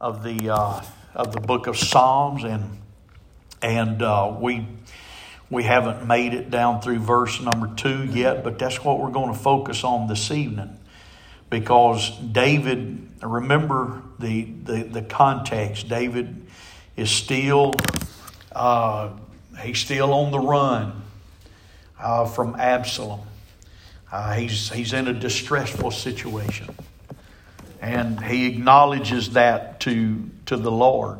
of the uh, of the book of Psalms, and and uh, we we haven't made it down through verse number two yet, but that's what we're going to focus on this evening, because David. Remember the the, the context. David is still uh, he's still on the run uh, from Absalom. Uh, he's, he's in a distressful situation. And he acknowledges that to, to the Lord.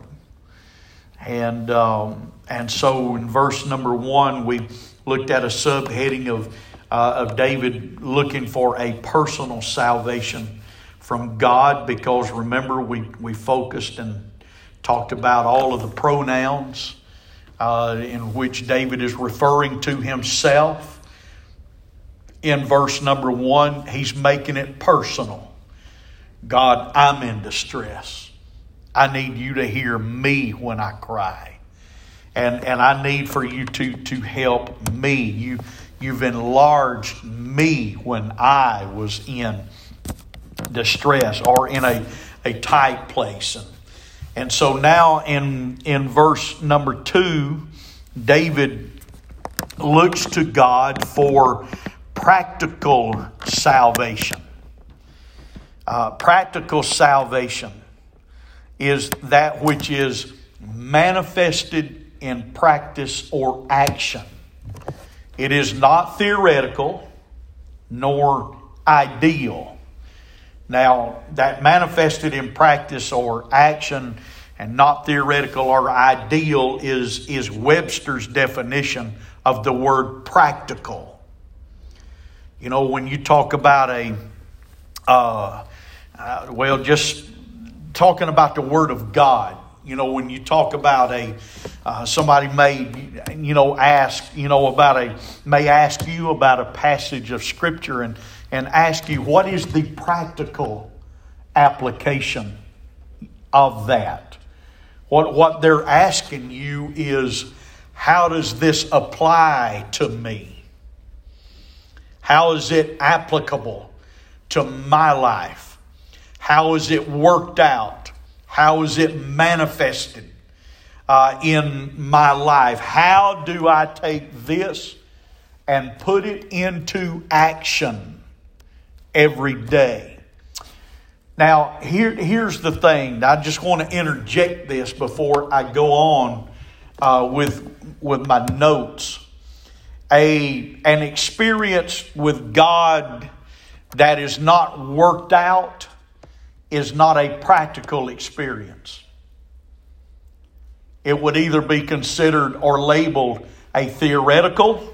And, um, and so in verse number one, we looked at a subheading of, uh, of David looking for a personal salvation from God because remember, we, we focused and talked about all of the pronouns uh, in which David is referring to himself in verse number one, he's making it personal. God, I'm in distress. I need you to hear me when I cry. And, and I need for you to, to help me. You, you've enlarged me when I was in distress or in a, a tight place. And, and so now in, in verse number two, David looks to God for practical salvation. Uh, practical salvation is that which is manifested in practice or action. It is not theoretical nor ideal. Now, that manifested in practice or action and not theoretical or ideal is, is Webster's definition of the word practical. You know, when you talk about a, uh, uh, well, just talking about the Word of God, you know, when you talk about a, uh, somebody may, you know, ask, you know, about a, may ask you about a passage of Scripture and, and ask you, what is the practical application of that? What, what they're asking you is, how does this apply to me? How is it applicable to my life? How is it worked out? How is it manifested uh, in my life? How do I take this and put it into action every day? Now, here, here's the thing. I just want to interject this before I go on uh, with, with my notes a, an experience with God that is not worked out is not a practical experience. It would either be considered or labeled a theoretical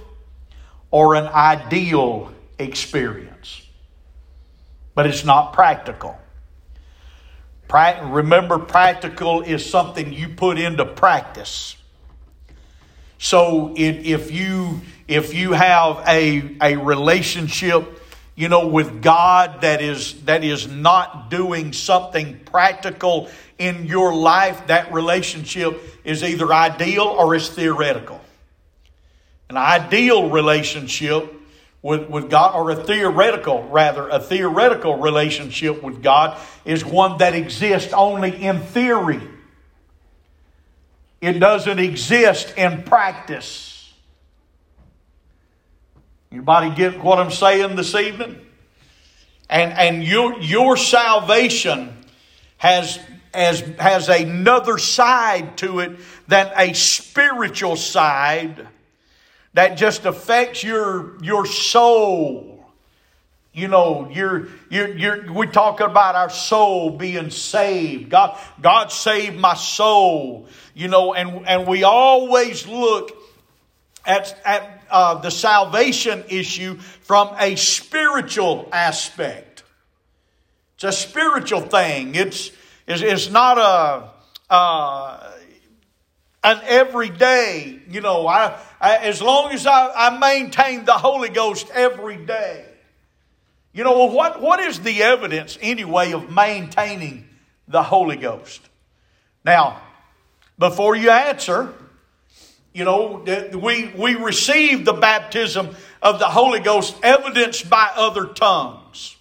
or an ideal experience, but it's not practical. Remember, practical is something you put into practice. So if you if you have a, a relationship, you know, with God that is that is not doing something practical in your life, that relationship is either ideal or is theoretical. An ideal relationship with, with God, or a theoretical, rather, a theoretical relationship with God is one that exists only in theory. It doesn't exist in practice. Anybody get what I'm saying this evening? And, and your, your salvation has, has, has another side to it than a spiritual side that just affects your, your soul you know, you're, you're, you're, we talk about our soul being saved. God, God saved my soul. You know, and, and we always look at, at uh, the salvation issue from a spiritual aspect. It's a spiritual thing. It's, it's, it's not a, uh, an everyday, you know, I, I, as long as I, I maintain the Holy Ghost every day, you know, what, what is the evidence, anyway, of maintaining the Holy Ghost? Now, before you answer, you know, we, we receive the baptism of the Holy Ghost evidenced by other tongues.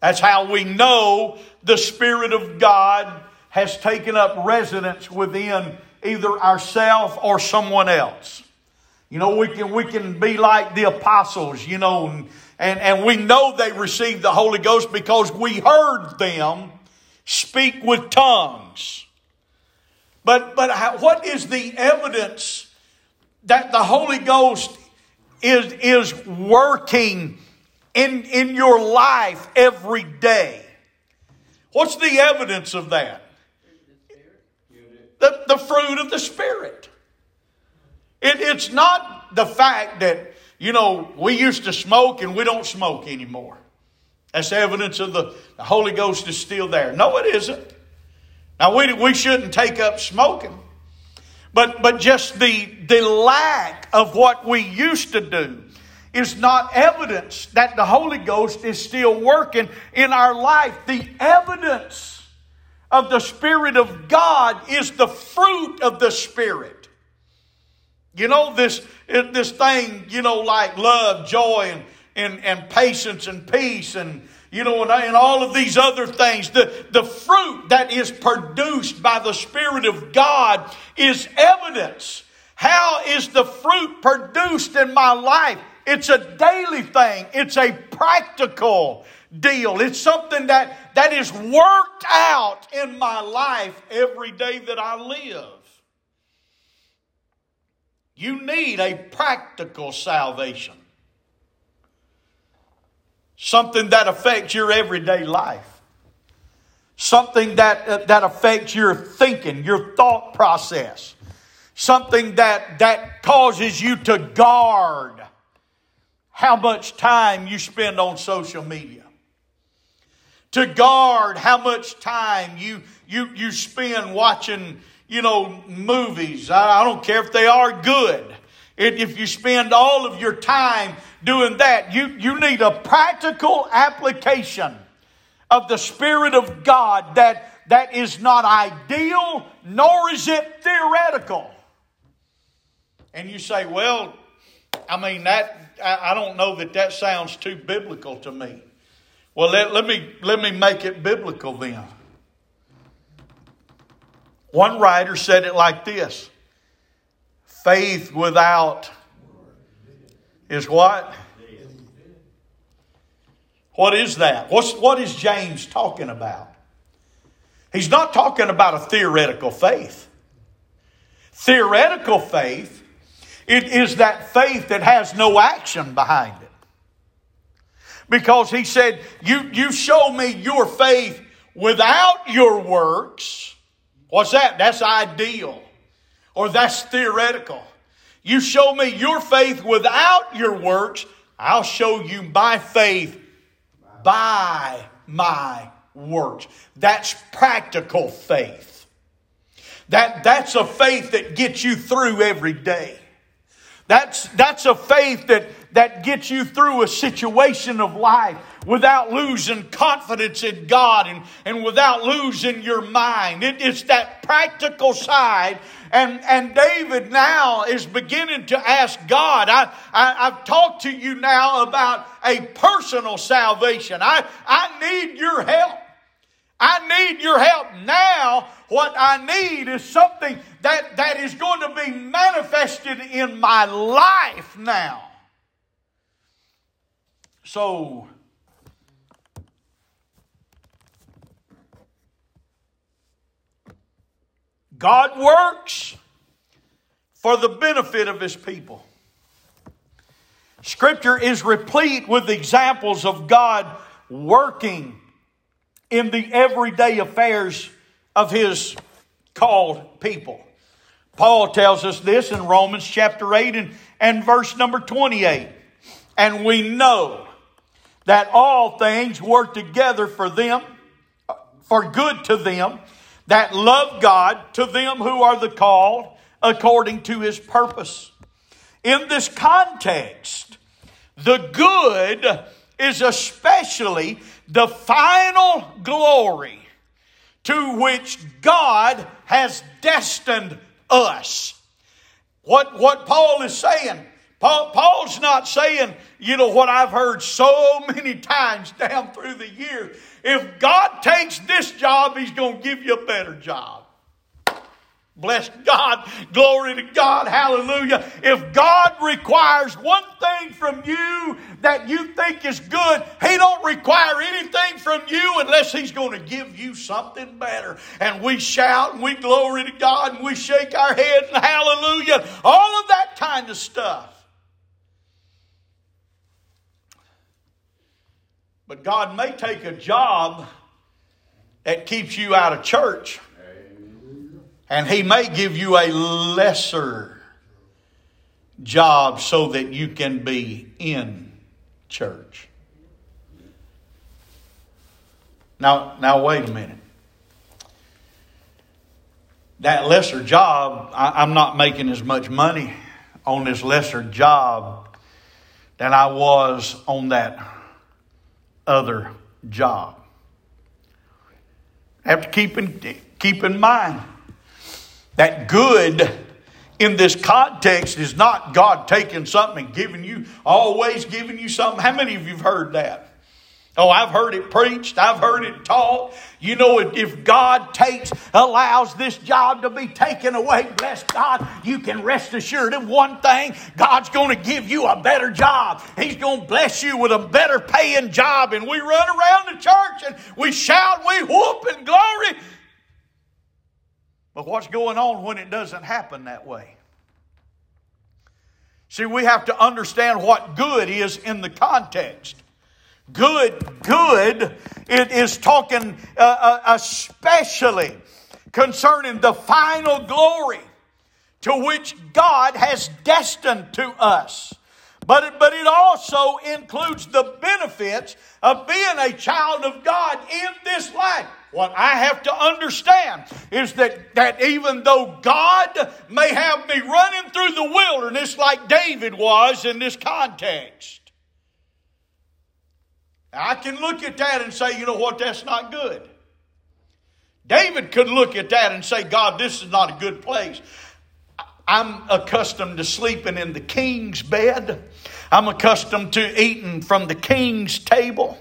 That's how we know the Spirit of God has taken up residence within either ourselves or someone else. You know, we can, we can be like the apostles, you know, and, and, and we know they received the Holy Ghost because we heard them speak with tongues. But, but how, what is the evidence that the Holy Ghost is, is working in, in your life every day? What's the evidence of that? The, the fruit of the Spirit. It, it's not the fact that, you know, we used to smoke and we don't smoke anymore. That's evidence of the, the Holy Ghost is still there. No, it isn't. Now, we, we shouldn't take up smoking, but, but just the, the lack of what we used to do is not evidence that the Holy Ghost is still working in our life. The evidence of the Spirit of God is the fruit of the Spirit. You know, this, this thing, you know, like love, joy, and, and, and patience and peace and, you know, and, and all of these other things. The, the fruit that is produced by the Spirit of God is evidence. How is the fruit produced in my life? It's a daily thing. It's a practical deal. It's something that, that is worked out in my life every day that I live. You need a practical salvation. Something that affects your everyday life. Something that, uh, that affects your thinking, your thought process. Something that, that causes you to guard how much time you spend on social media. To guard how much time you, you, you spend watching you know, movies. I don't care if they are good. If you spend all of your time doing that, you, you need a practical application of the Spirit of God that, that is not ideal, nor is it theoretical. And you say, well, I mean, that, I, don't know that that sounds too biblical to me. Well, let, let, me, let me make it biblical then. One writer said it like this faith without is what? What is that? What's, what is James talking about? He's not talking about a theoretical faith. Theoretical faith, it is that faith that has no action behind it. Because he said, you, you show me your faith without your works, What's that? That's ideal or that's theoretical. You show me your faith without your works, I'll show you my faith by my works. That's practical faith. That, that's a faith that gets you through every day. That's, that's a faith that, that gets you through a situation of life without losing confidence in God and, and without losing your mind. It, it's that practical side. And, and David now is beginning to ask God. I, I, have talked to you now about a personal salvation. I, I need your help. I need your help now. What I need is something that, that is going to be manifested in my life now. So, God works for the benefit of His people. Scripture is replete with examples of God working in the everyday affairs of his called people. Paul tells us this in Romans chapter 8 and, and verse number 28. And we know that all things work together for them, for good to them that love God, to them who are the called according to his purpose. In this context, the good is especially the final glory to which God has destined us. What, what Paul is saying, Paul, Paul's not saying, you know, what I've heard so many times down through the years. If God takes this job, He's going to give you a better job. Bless God. Glory to God. Hallelujah. If God requires one thing from you that you think is good, He don't require anything from you unless He's going to give you something better. And we shout and we glory to God and we shake our heads and hallelujah. All of that kind of stuff. But God may take a job that keeps you out of church and He may give you a lesser job so that you can be in church. Now, now wait a minute. That lesser job, I, I'm not making as much money on this lesser job than I was on that other job. Have to keep in, keep in mind that good in this context is not God taking something and giving you, always giving you something. How many of you have heard that? Oh, I've heard it preached. I've heard it taught. You know, if God takes, allows this job to be taken away, bless God, you can rest assured of one thing God's going to give you a better job. He's going to bless you with a better paying job. And we run around the church and we shout, we whoop and glory. But what's going on when it doesn't happen that way? See, we have to understand what good is in the context. Good, good, it is talking uh, uh, especially concerning the final glory to which God has destined to us. But it, but it also includes the benefits of being a child of God in this life. What I have to understand is that, that even though God may have me running through the wilderness like David was in this context, I can look at that and say, you know what, that's not good. David could look at that and say, God, this is not a good place. I'm accustomed to sleeping in the king's bed. I'm accustomed to eating from the king's table.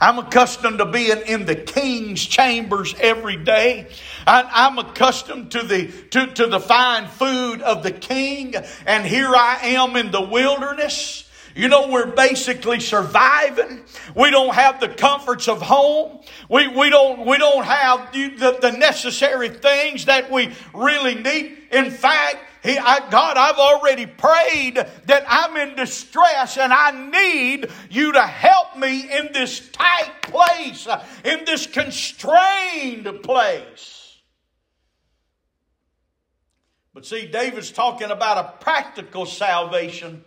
I'm accustomed to being in the king's chambers every day. I, am accustomed to the, to, to the fine food of the king. And here I am in the wilderness. You know, we're basically surviving. We don't have the comforts of home. We, we, don't, we don't have the, the necessary things that we really need. In fact, he, I, God, I've already prayed that I'm in distress and I need you to help me in this tight place, in this constrained place. But see, David's talking about a practical salvation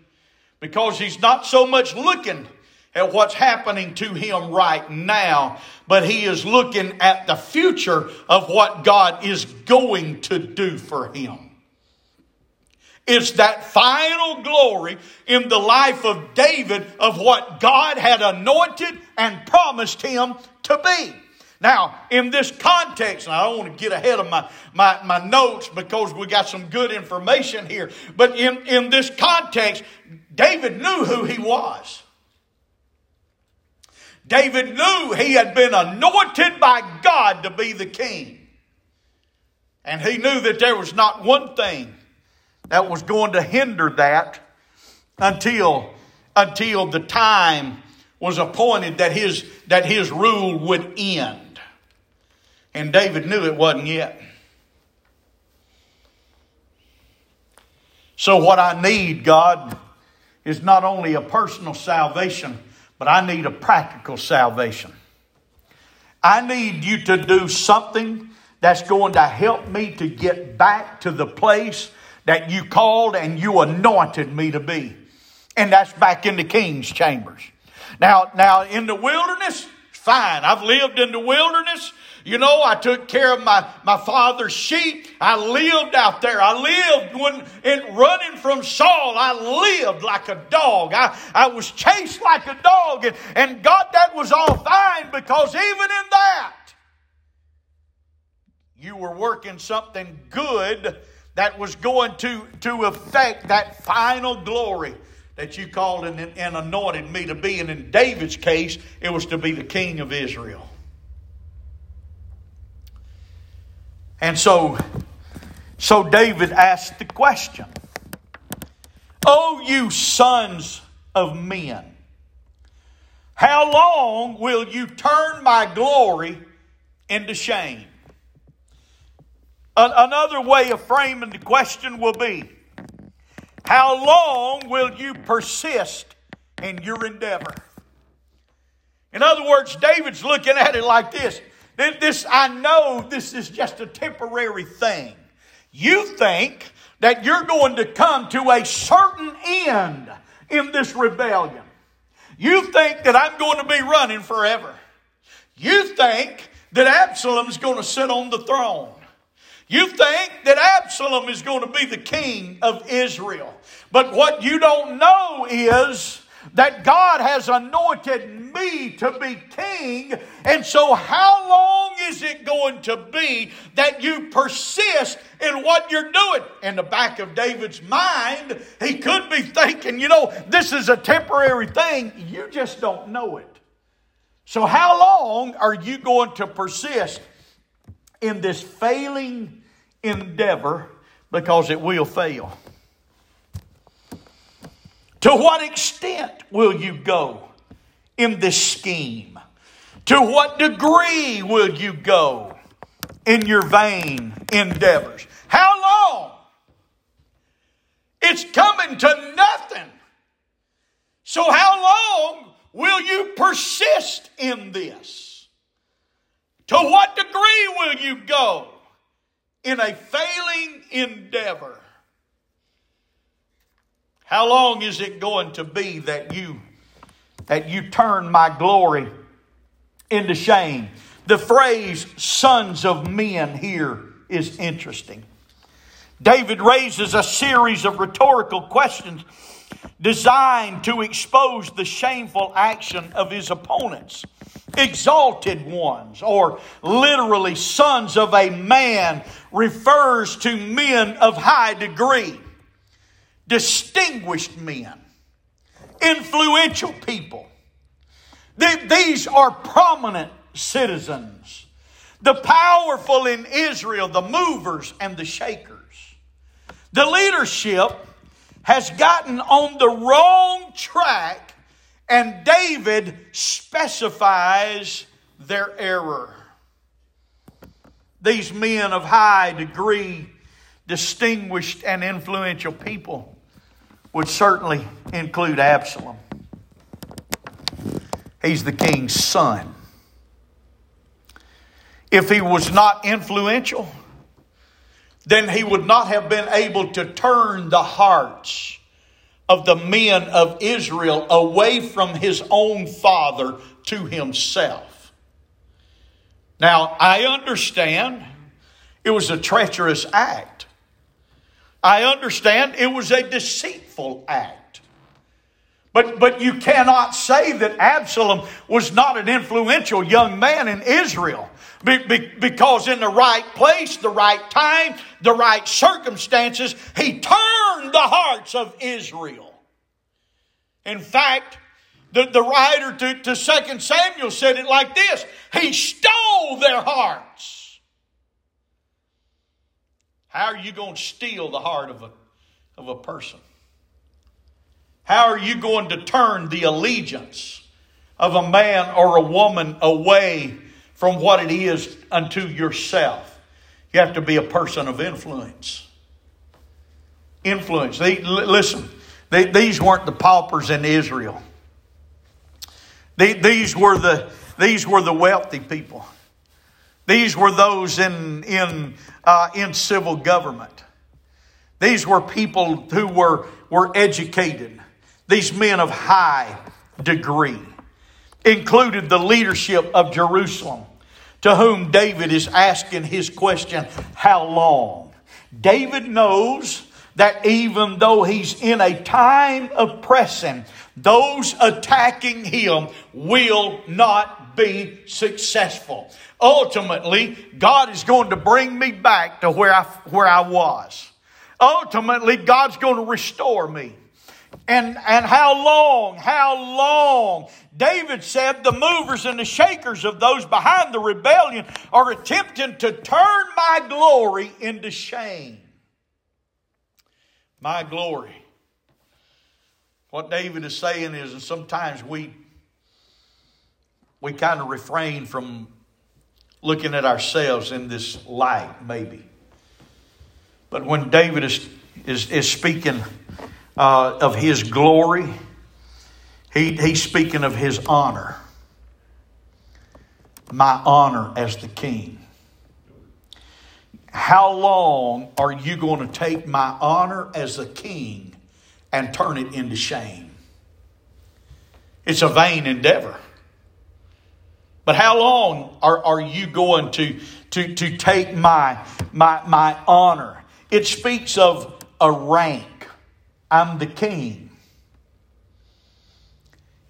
because he's not so much looking at what's happening to him right now, but he is looking at the future of what God is going to do for him. It's that final glory in the life of David of what God had anointed and promised him to be. Now, in this context, and I don't want to get ahead of my, my, my notes because we got some good information here, but in, in this context, David knew who he was. David knew he had been anointed by God to be the king. And he knew that there was not one thing that was going to hinder that until, until the time was appointed that his, that his rule would end. And David knew it wasn't yet. So, what I need, God, is not only a personal salvation, but I need a practical salvation. I need you to do something that's going to help me to get back to the place that you called and you anointed me to be. And that's back in the king's chambers. Now, now in the wilderness, fine. I've lived in the wilderness. You know, I took care of my, my father's sheep. I lived out there. I lived when in running from Saul. I lived like a dog. I, I was chased like a dog. And, and God, that was all fine because even in that, you were working something good that was going to, to affect that final glory that you called and, and anointed me to be. And in David's case, it was to be the king of Israel. And so, so David asked the question Oh, you sons of men, how long will you turn my glory into shame? Another way of framing the question will be How long will you persist in your endeavor? In other words, David's looking at it like this. This, I know this is just a temporary thing. You think that you're going to come to a certain end in this rebellion. You think that I'm going to be running forever. You think that Absalom's going to sit on the throne. You think that Absalom is going to be the king of Israel. But what you don't know is that God has anointed me to be king. And so, how long is it going to be that you persist in what you're doing? In the back of David's mind, he could be thinking, you know, this is a temporary thing. You just don't know it. So, how long are you going to persist in this failing endeavor because it will fail. To what extent will you go in this scheme? To what degree will you go in your vain endeavors? How long? It's coming to nothing. So, how long will you persist in this? To what degree will you go? in a failing endeavor. How long is it going to be that you that you turn my glory into shame? The phrase sons of men here is interesting. David raises a series of rhetorical questions designed to expose the shameful action of his opponents exalted ones, or literally sons of a man, refers to men of high degree, distinguished men, influential people. These are prominent citizens, the powerful in Israel, the movers and the shakers. The leadership has gotten on the wrong track and David specifies their error. These men of high degree, distinguished and influential people would certainly include Absalom. He's the king's son. If he was not influential, then he would not have been able to turn the hearts of the men of Israel away from his own father to himself. Now, I understand it was a treacherous act. I understand it was a deceitful act. But, but you cannot say that Absalom was not an influential young man in Israel. Be, be, because in the right place, the right time, the right circumstances, he turned the hearts of Israel. In fact, the, the writer to, to 2 Samuel said it like this He stole their hearts. How are you going to steal the heart of a, of a person? How are you going to turn the allegiance of a man or a woman away from what it is unto yourself. You have to be a person of influence. Influence. They, listen, they, these weren't the paupers in Israel. They, these were the these were the wealthy people. These were those in in uh, in civil government. These were people who were were educated. These men of high degree included the leadership of Jerusalem to whom David is asking his question, How long? David knows that even though he's in a time of pressing, those attacking him will be successful. Ultimately, God is going to bring me back to where I, where I was. Ultimately, God's going to restore me. And, and how long, how long? David said the movers and the shakers of those behind the rebellion are attempting to turn my glory into shame. My glory. What David is saying is, and sometimes we we kind of refrain from looking at ourselves in this light, maybe. But when David is, is, is speaking uh, of his glory, he, he's speaking of his honor. My honor as the king. How long are you going to take my honor as a king and turn it into shame? It's a vain endeavor. But how long are, are you going to, to, to take my, my, my honor? It speaks of a rank. I'm the king.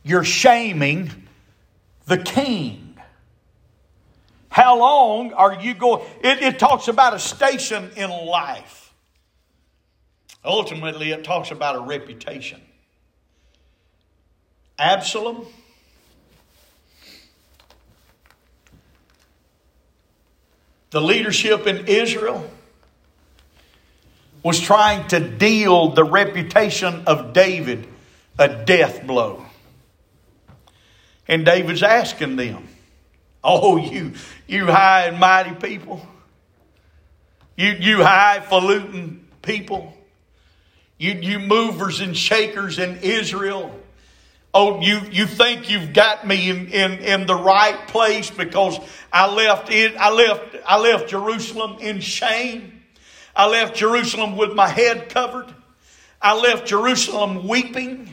You're shaming the king. How long are you going? It, it talks about a station in life. Ultimately, it talks about a reputation. Absalom the leadership in Israel was trying to deal the reputation of David a death blow. And David's asking them, Oh, you, you high and mighty people, you, you highfalutin people, you, you movers and shakers in Israel. Oh, you, you think you've got me in, in, in the right place because I left it, I left, I left Jerusalem in shame. I left Jerusalem with my head covered. I left Jerusalem weeping.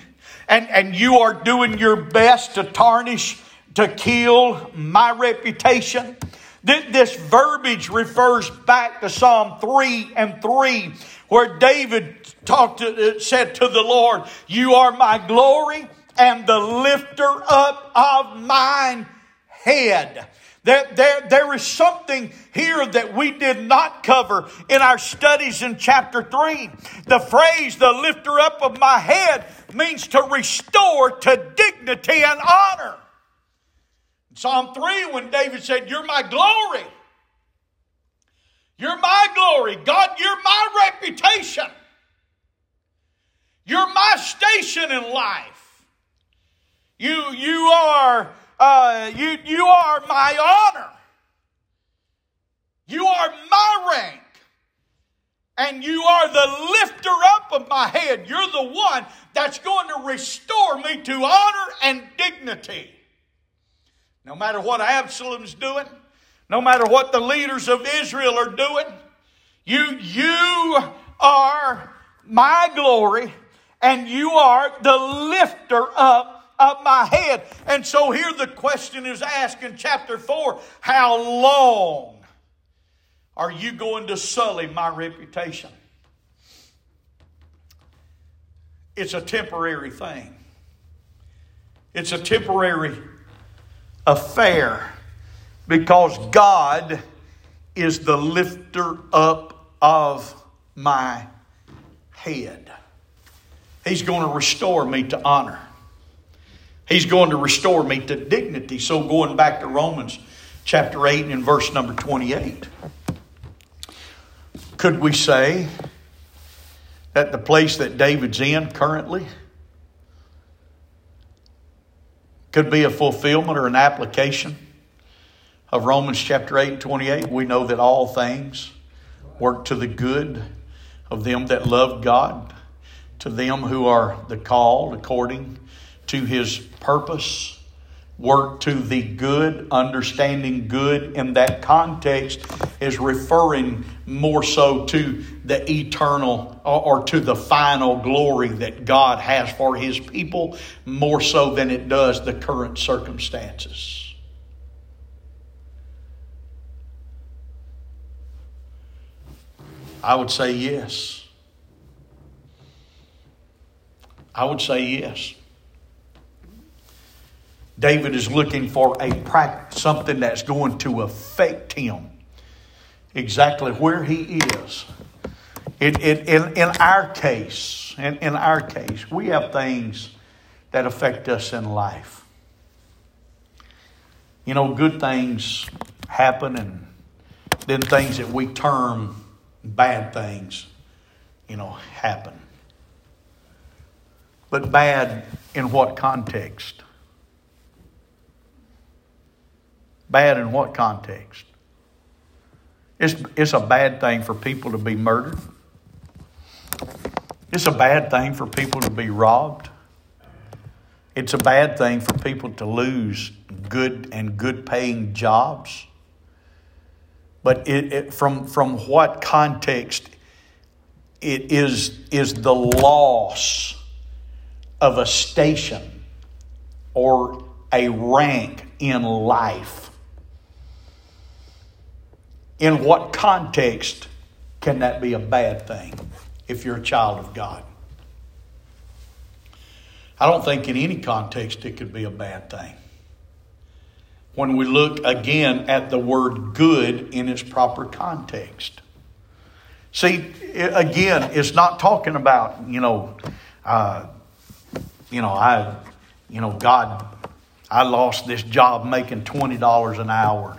And, and you are doing your best to tarnish, to kill my reputation. This, this verbiage refers back to Psalm 3 and 3, where David talked to, said to the Lord, You are my glory and the lifter up of mine head. There, there, there is something here that we did not cover in our studies in chapter 3. The phrase, the lifter up of my head, means to restore to dignity and honor. Psalm 3, when David said, You're my glory. You're my glory. God, you're my reputation. You're my station in life. You, you are, uh, you, you are my honor. You are my rank. And you are the lifter up of my head. You're the one that's going to restore me to honor and dignity. No matter what Absalom's doing, no matter what the leaders of Israel are doing, you, you are my glory and you are the lifter up of my head. And so here the question is asked in chapter 4 How long are you going to sully my reputation? It's a temporary thing, it's a temporary affair because God is the lifter up of my head. He's going to restore me to honor. He's going to restore me to dignity. So, going back to Romans chapter 8 and verse number 28, could we say that the place that David's in currently could be a fulfillment or an application of Romans chapter 8 and 28? We know that all things work to the good of them that love God, to them who are the called according to his purpose, work to the good, understanding good in that context is referring more so to the eternal or, to the final glory that God has for his people, more so than it does the current circumstances. I would say yes. I would say yes. David is looking for a practice, something that's going to affect him exactly where he is It, it, in, in our case, in, in our case, we have things that affect us in life. You know, good things happen, and then things that we term bad things, you know, happen. But bad in what context? Bad in what context? It's, it's a bad thing for people to be murdered. It's a bad thing for people to be robbed. It's a bad thing for people to lose good and good paying jobs. But it, it, from, from what context it is, is the loss of a station or a rank in life. In what context can that be a bad thing if you're a child of God? I don't think in any context it could be a bad thing. When we look again at the word good in its proper context. See, again, it's not talking about, you know, uh, you know, I, you know, God, I lost this job making $20 an hour.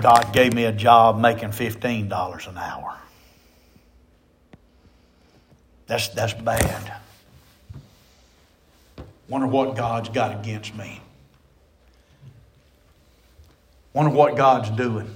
God gave me a job making $15 an hour. That's, that's bad. Wonder what God's got against me. Wonder what God's doing.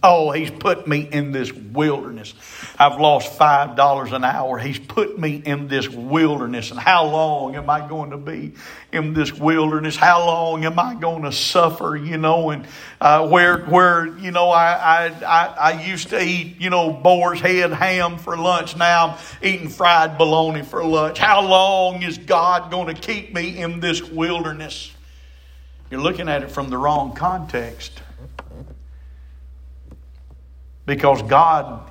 Oh, he's put me in this wilderness. I've lost five dollars an hour. He's put me in this wilderness. And how long am I going to be in this wilderness? How long am I going to suffer? You know, and uh, where where you know I, I I I used to eat you know boar's head ham for lunch. Now I'm eating fried bologna for lunch. How long is God going to keep me in this wilderness? You're looking at it from the wrong context because God,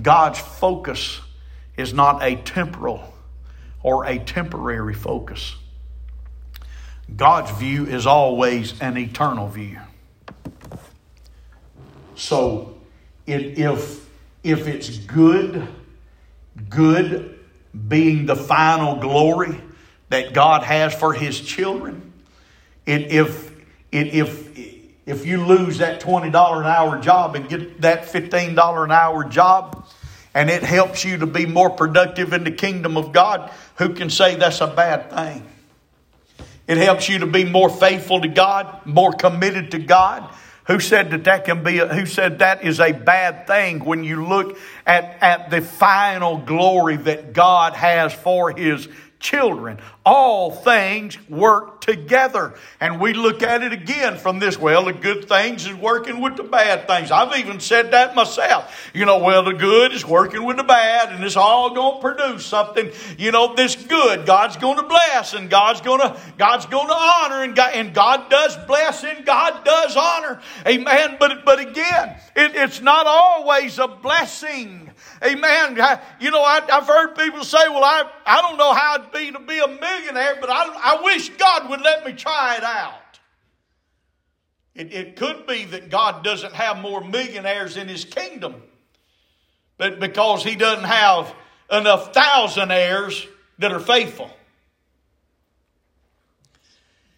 God's focus is not a temporal or a temporary focus. God's view is always an eternal view. So, it, if, if it's good, good being the final glory that God has for His children, it, if, it, if, if you lose that $20 an hour job and get that $15 an hour job, and it helps you to be more productive in the kingdom of God, who can say that's a bad thing? It helps you to be more faithful to God, more committed to God. Who said that that can be, a, who said that is a bad thing when you look at, at the final glory that God has for His children. All things work together. And we look at it again from this well, the good things is working with the bad things. I've even said that myself. You know, well, the good is working with the bad, and it's all going to produce something, you know, this good. God's going to bless, and God's going to, God's going to honor, and God, and God does bless, and God does honor. Amen. But, but again, it, it's not always a blessing. Amen. You know, I, have heard people say, well, I, I don't know how it'd be to be a millionaire, but I, I wish God would let me try it out. It, it could be that God doesn't have more millionaires in his kingdom, but because he doesn't have enough thousandaires that are faithful.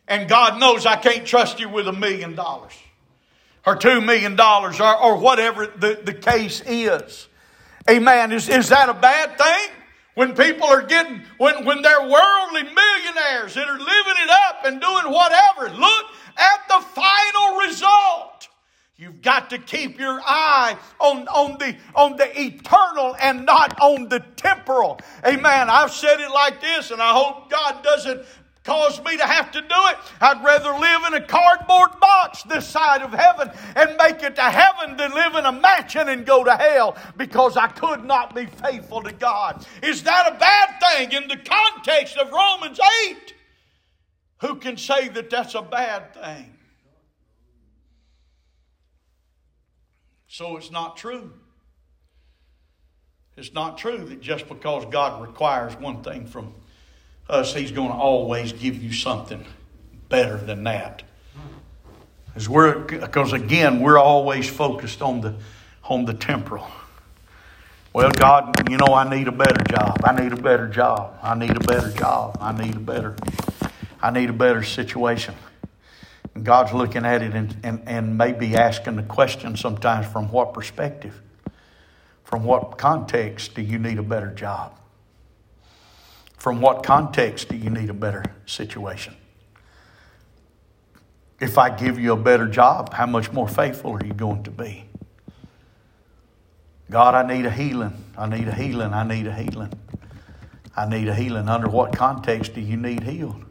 And God knows I can't trust you with a million dollars or two million dollars or, or whatever the, the case is. Amen. Is, is that a bad thing? When people are getting, when, when they're worldly millionaires that are living it up and doing whatever, look at the final result. You've got to keep your eye on, on, the, on the eternal and not on the temporal. Amen. I've said it like this, and I hope God doesn't cause me to have to do it. I'd rather live in a cardboard box this side of heaven and make it to heaven than live in a mansion and go to hell because I could not be faithful to God. Is that a bad thing in the context of Romans 8? Who can say that that's a bad thing? So it's not true. It's not true that just because God requires one thing from us, He's going to always give you something better than that. Because we're because again we're always focused on the on the temporal. Well, God, you know, I need a better job. I need a better job. I need a better job. I need a better, I need a better situation. And God's looking at it and, and, and maybe asking the question sometimes from what perspective? From what context do you need a better job? From what context do you need a better situation? If I give you a better job, how much more faithful are you going to be? God, I need a healing. I need a healing. I need a healing. I need a healing. Under what context do you need healed?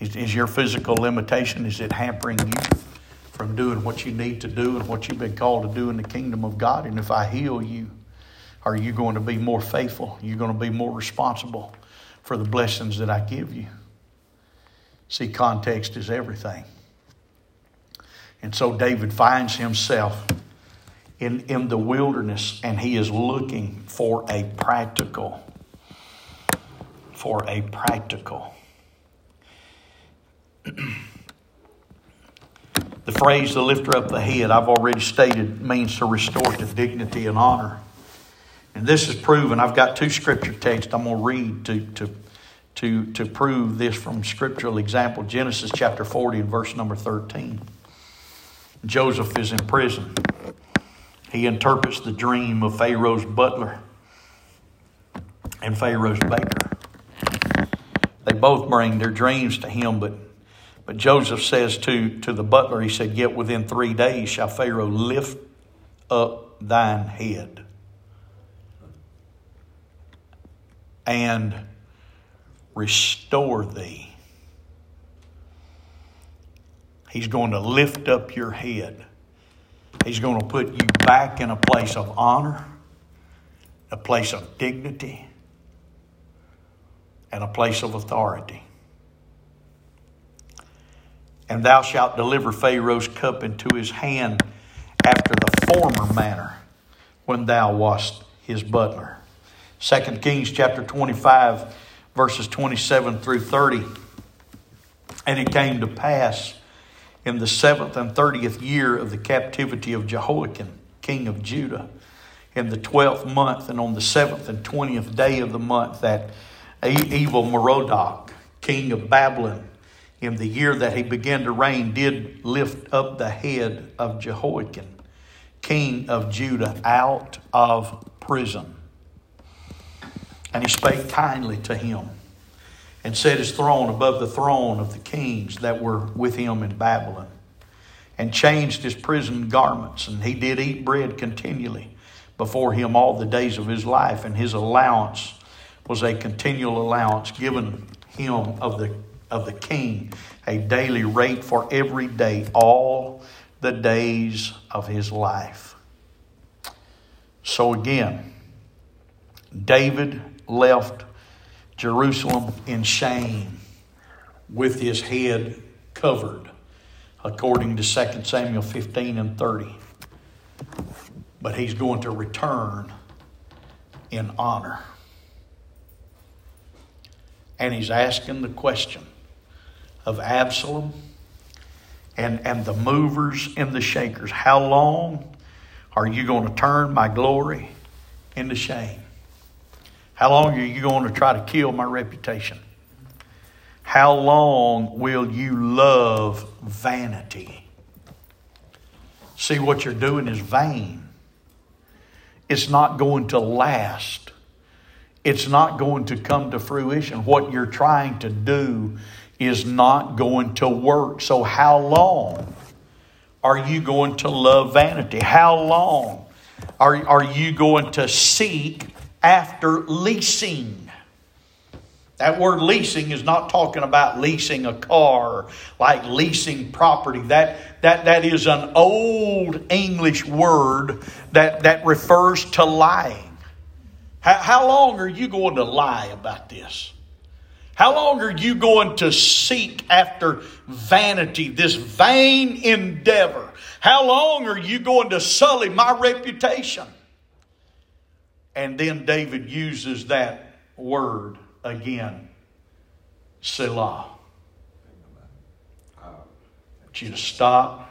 Is, is your physical limitation, is it hampering you from doing what you need to do and what you've been called to do in the kingdom of God? And if I heal you, are you going to be more faithful? You're going to be more responsible for the blessings that I give you. See, context is everything. And so David finds himself in, in the wilderness and he is looking for a practical, for a practical. the phrase the lifter up the head, I've already stated, means to restore to dignity and honor. And this is proven. I've got two scripture texts I'm going to read to, to, to, to prove this from scriptural example. Genesis chapter 40 and verse number 13. Joseph is in prison. He interprets the dream of Pharaoh's butler and Pharaoh's baker. They both bring their dreams to him, but, but Joseph says to, to the butler, he said, Yet within three days shall Pharaoh lift up thine head. And restore thee. He's going to lift up your head. He's going to put you back in a place of honor, a place of dignity, and a place of authority. And thou shalt deliver Pharaoh's cup into his hand after the former manner when thou wast his butler. 2 Kings chapter 25, verses 27 through 30. And it came to pass in the seventh and thirtieth year of the captivity of Jehoiakim, king of Judah, in the twelfth month, and on the seventh and twentieth day of the month, that evil Merodach, king of Babylon, in the year that he began to reign, did lift up the head of Jehoiakim, king of Judah, out of prison. And he spake kindly to him and set his throne above the throne of the kings that were with him in Babylon, and changed his prison garments, and he did eat bread continually before him all the days of his life, and his allowance was a continual allowance given him of the of the king, a daily rate for every day, all the days of his life. So again, David left Jerusalem in shame with his head covered, according to 2 Samuel 15 and 30. But he's going to return in honor. And he's asking the question of Absalom and, and the movers and the shakers how long are you going to turn my glory into shame? How long are you going to try to kill my reputation? How long will you love vanity? See, what you're doing is vain. It's not going to last. It's not going to come to fruition. What you're trying to do is not going to work. So, how long are you going to love vanity? How long are, are you going to seek after leasing. That word leasing is not talking about leasing a car, like leasing property. That, that, that is an old English word that, that refers to lying. How, how long are you going to lie about this? How long are you going to seek after vanity, this vain endeavor? How long are you going to sully my reputation? And then David uses that word again Selah. I want you to stop.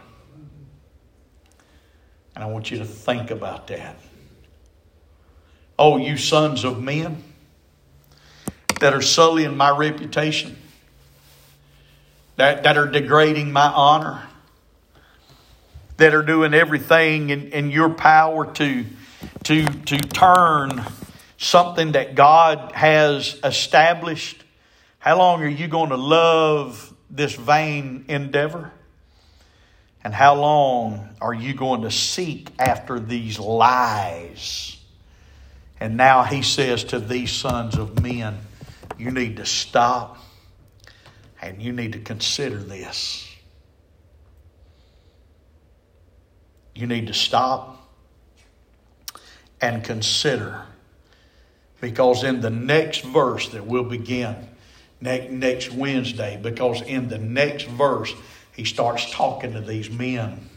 And I want you to think about that. Oh, you sons of men that are sullying my reputation, that, that are degrading my honor, that are doing everything in, in your power to, to, to turn something that God has established. How long are you going to love this vain endeavor? And how long are you going to seek after these lies? And now he says to these sons of men, you need to stop and you need to consider this. You need to stop and consider. Because in the next verse that we'll begin next Wednesday, because in the next verse, he starts talking to these men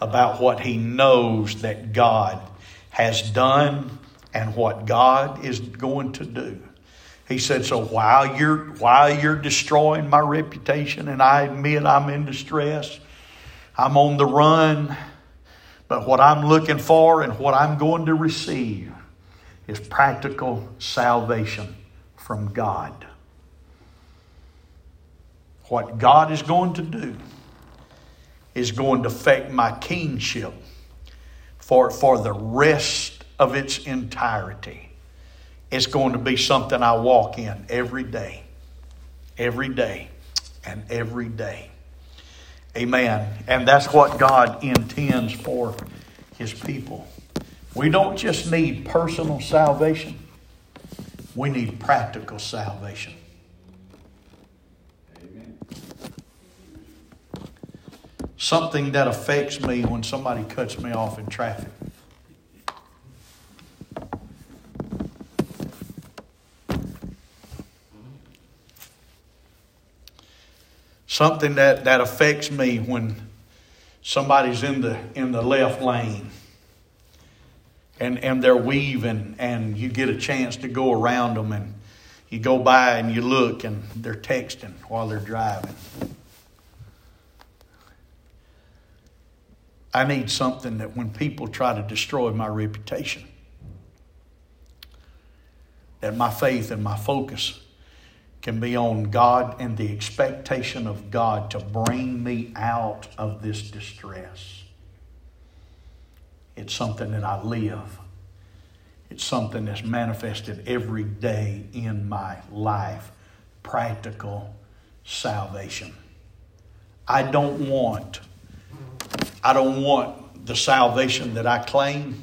about what he knows that God has done and what God is going to do. He said, So while you're while you're destroying my reputation, and I admit I'm in distress, I'm on the run, but what I'm looking for and what I'm going to receive is practical salvation from God. What God is going to do is going to affect my kingship for, for the rest of its entirety. It's going to be something I walk in every day, every day, and every day. Amen. And that's what God intends for His people. We don't just need personal salvation, we need practical salvation. Amen. Something that affects me when somebody cuts me off in traffic. Something that, that affects me when somebody's in the in the left lane and, and they're weaving and you get a chance to go around them and you go by and you look and they're texting while they're driving. I need something that when people try to destroy my reputation, that my faith and my focus can be on God and the expectation of God to bring me out of this distress. It's something that I live. It's something that's manifested every day in my life. Practical salvation. I don't want I don't want the salvation that I claim,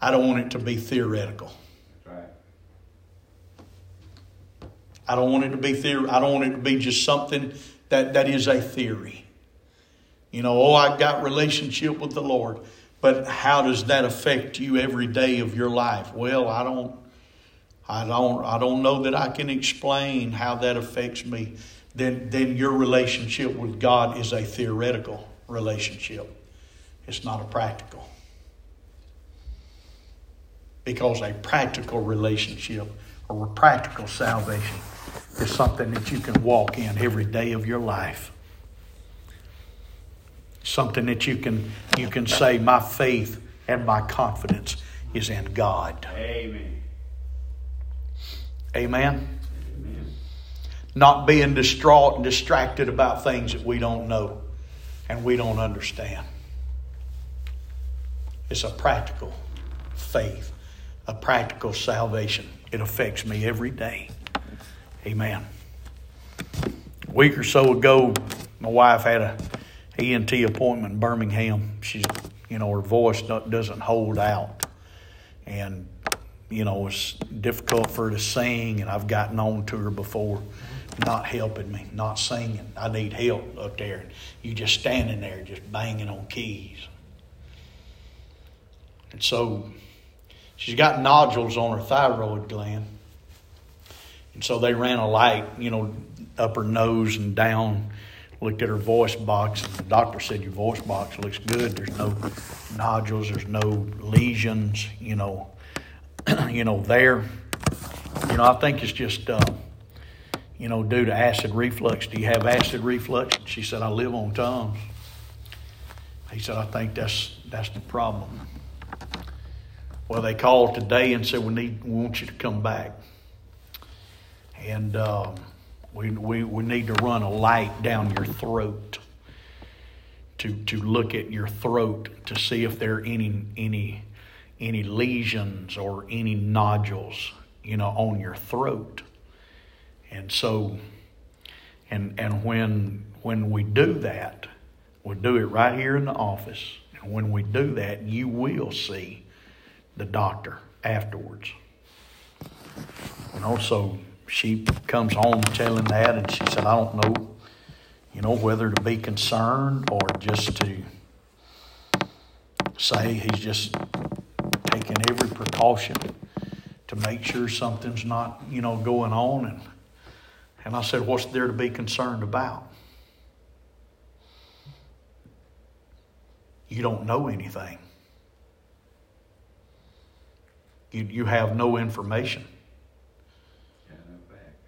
I don't want it to be theoretical. I don't want it to be theory. I don't want it to be just something that, that is a theory. You know, oh, I've got relationship with the Lord, but how does that affect you every day of your life? Well, I don't, I don't, I don't know that I can explain how that affects me. Then, then your relationship with God is a theoretical relationship. It's not a practical. Because a practical relationship or a practical salvation is something that you can walk in every day of your life. Something that you can you can say, My faith and my confidence is in God. Amen. Amen. Amen. Not being distraught and distracted about things that we don't know and we don't understand. It's a practical faith, a practical salvation. It affects me every day. Amen. A week or so ago, my wife had a ENT appointment in Birmingham. She's, you know, her voice doesn't hold out. And, you know, it's difficult for her to sing, and I've gotten on to her before not helping me, not singing. I need help up there. You just standing there, just banging on keys. And so she's got nodules on her thyroid gland. And so they ran a light, you know, up her nose and down, looked at her voice box, and the doctor said, Your voice box looks good. There's no nodules, there's no lesions, you know, you know, there. You know, I think it's just uh, you know, due to acid reflux. Do you have acid reflux? She said, I live on Tums. He said, I think that's that's the problem. Well, they called today and said we need we want you to come back, and um, we, we we need to run a light down your throat to to look at your throat to see if there are any any any lesions or any nodules, you know, on your throat. And so, and and when when we do that, we do it right here in the office. And when we do that, you will see the doctor afterwards. And also, she comes home telling that, and she said, I don't know, you know, whether to be concerned or just to say he's just taking every precaution to make sure something's not, you know, going on. And, and I said, What's there to be concerned about? You don't know anything. You, you have no information.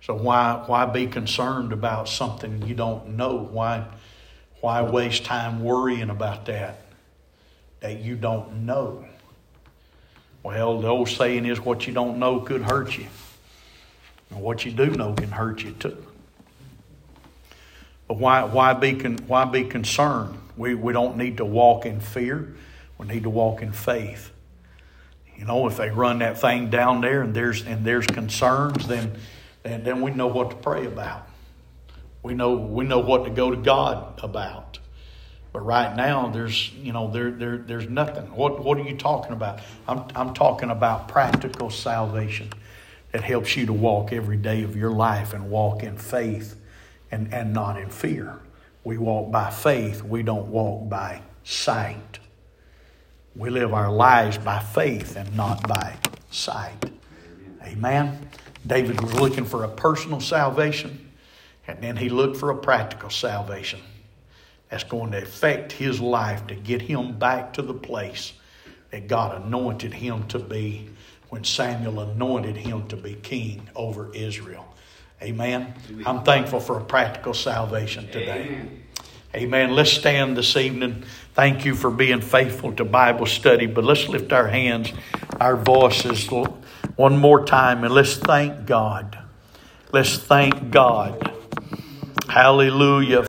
So why why be concerned about something you don't know? Why why waste time worrying about that that you don't know? Well, the old saying is what you don't know could hurt you. And what you do know can hurt you too. But why, why, be, con, why be concerned? We, we don't need to walk in fear. We need to walk in faith. You know, if they run that thing down there and there's, and there's concerns, then, then, then we know what to pray about. We know, we know what to go to God about. But right now, there's you know there, there there's nothing. What what are you talking about? I'm I'm talking about practical salvation that helps you to walk every day of your life and walk in faith and, and not in fear. We walk by faith, we don't walk by sight. We live our lives by faith and not by sight. Amen. David was looking for a personal salvation, and then he looked for a practical salvation that's going to affect his life to get him back to the place that God anointed him to be when Samuel anointed him to be king over Israel. Amen. I'm thankful for a practical salvation today. Amen. Let's stand this evening. Thank you for being faithful to Bible study. But let's lift our hands, our voices one more time, and let's thank God. Let's thank God. Hallelujah.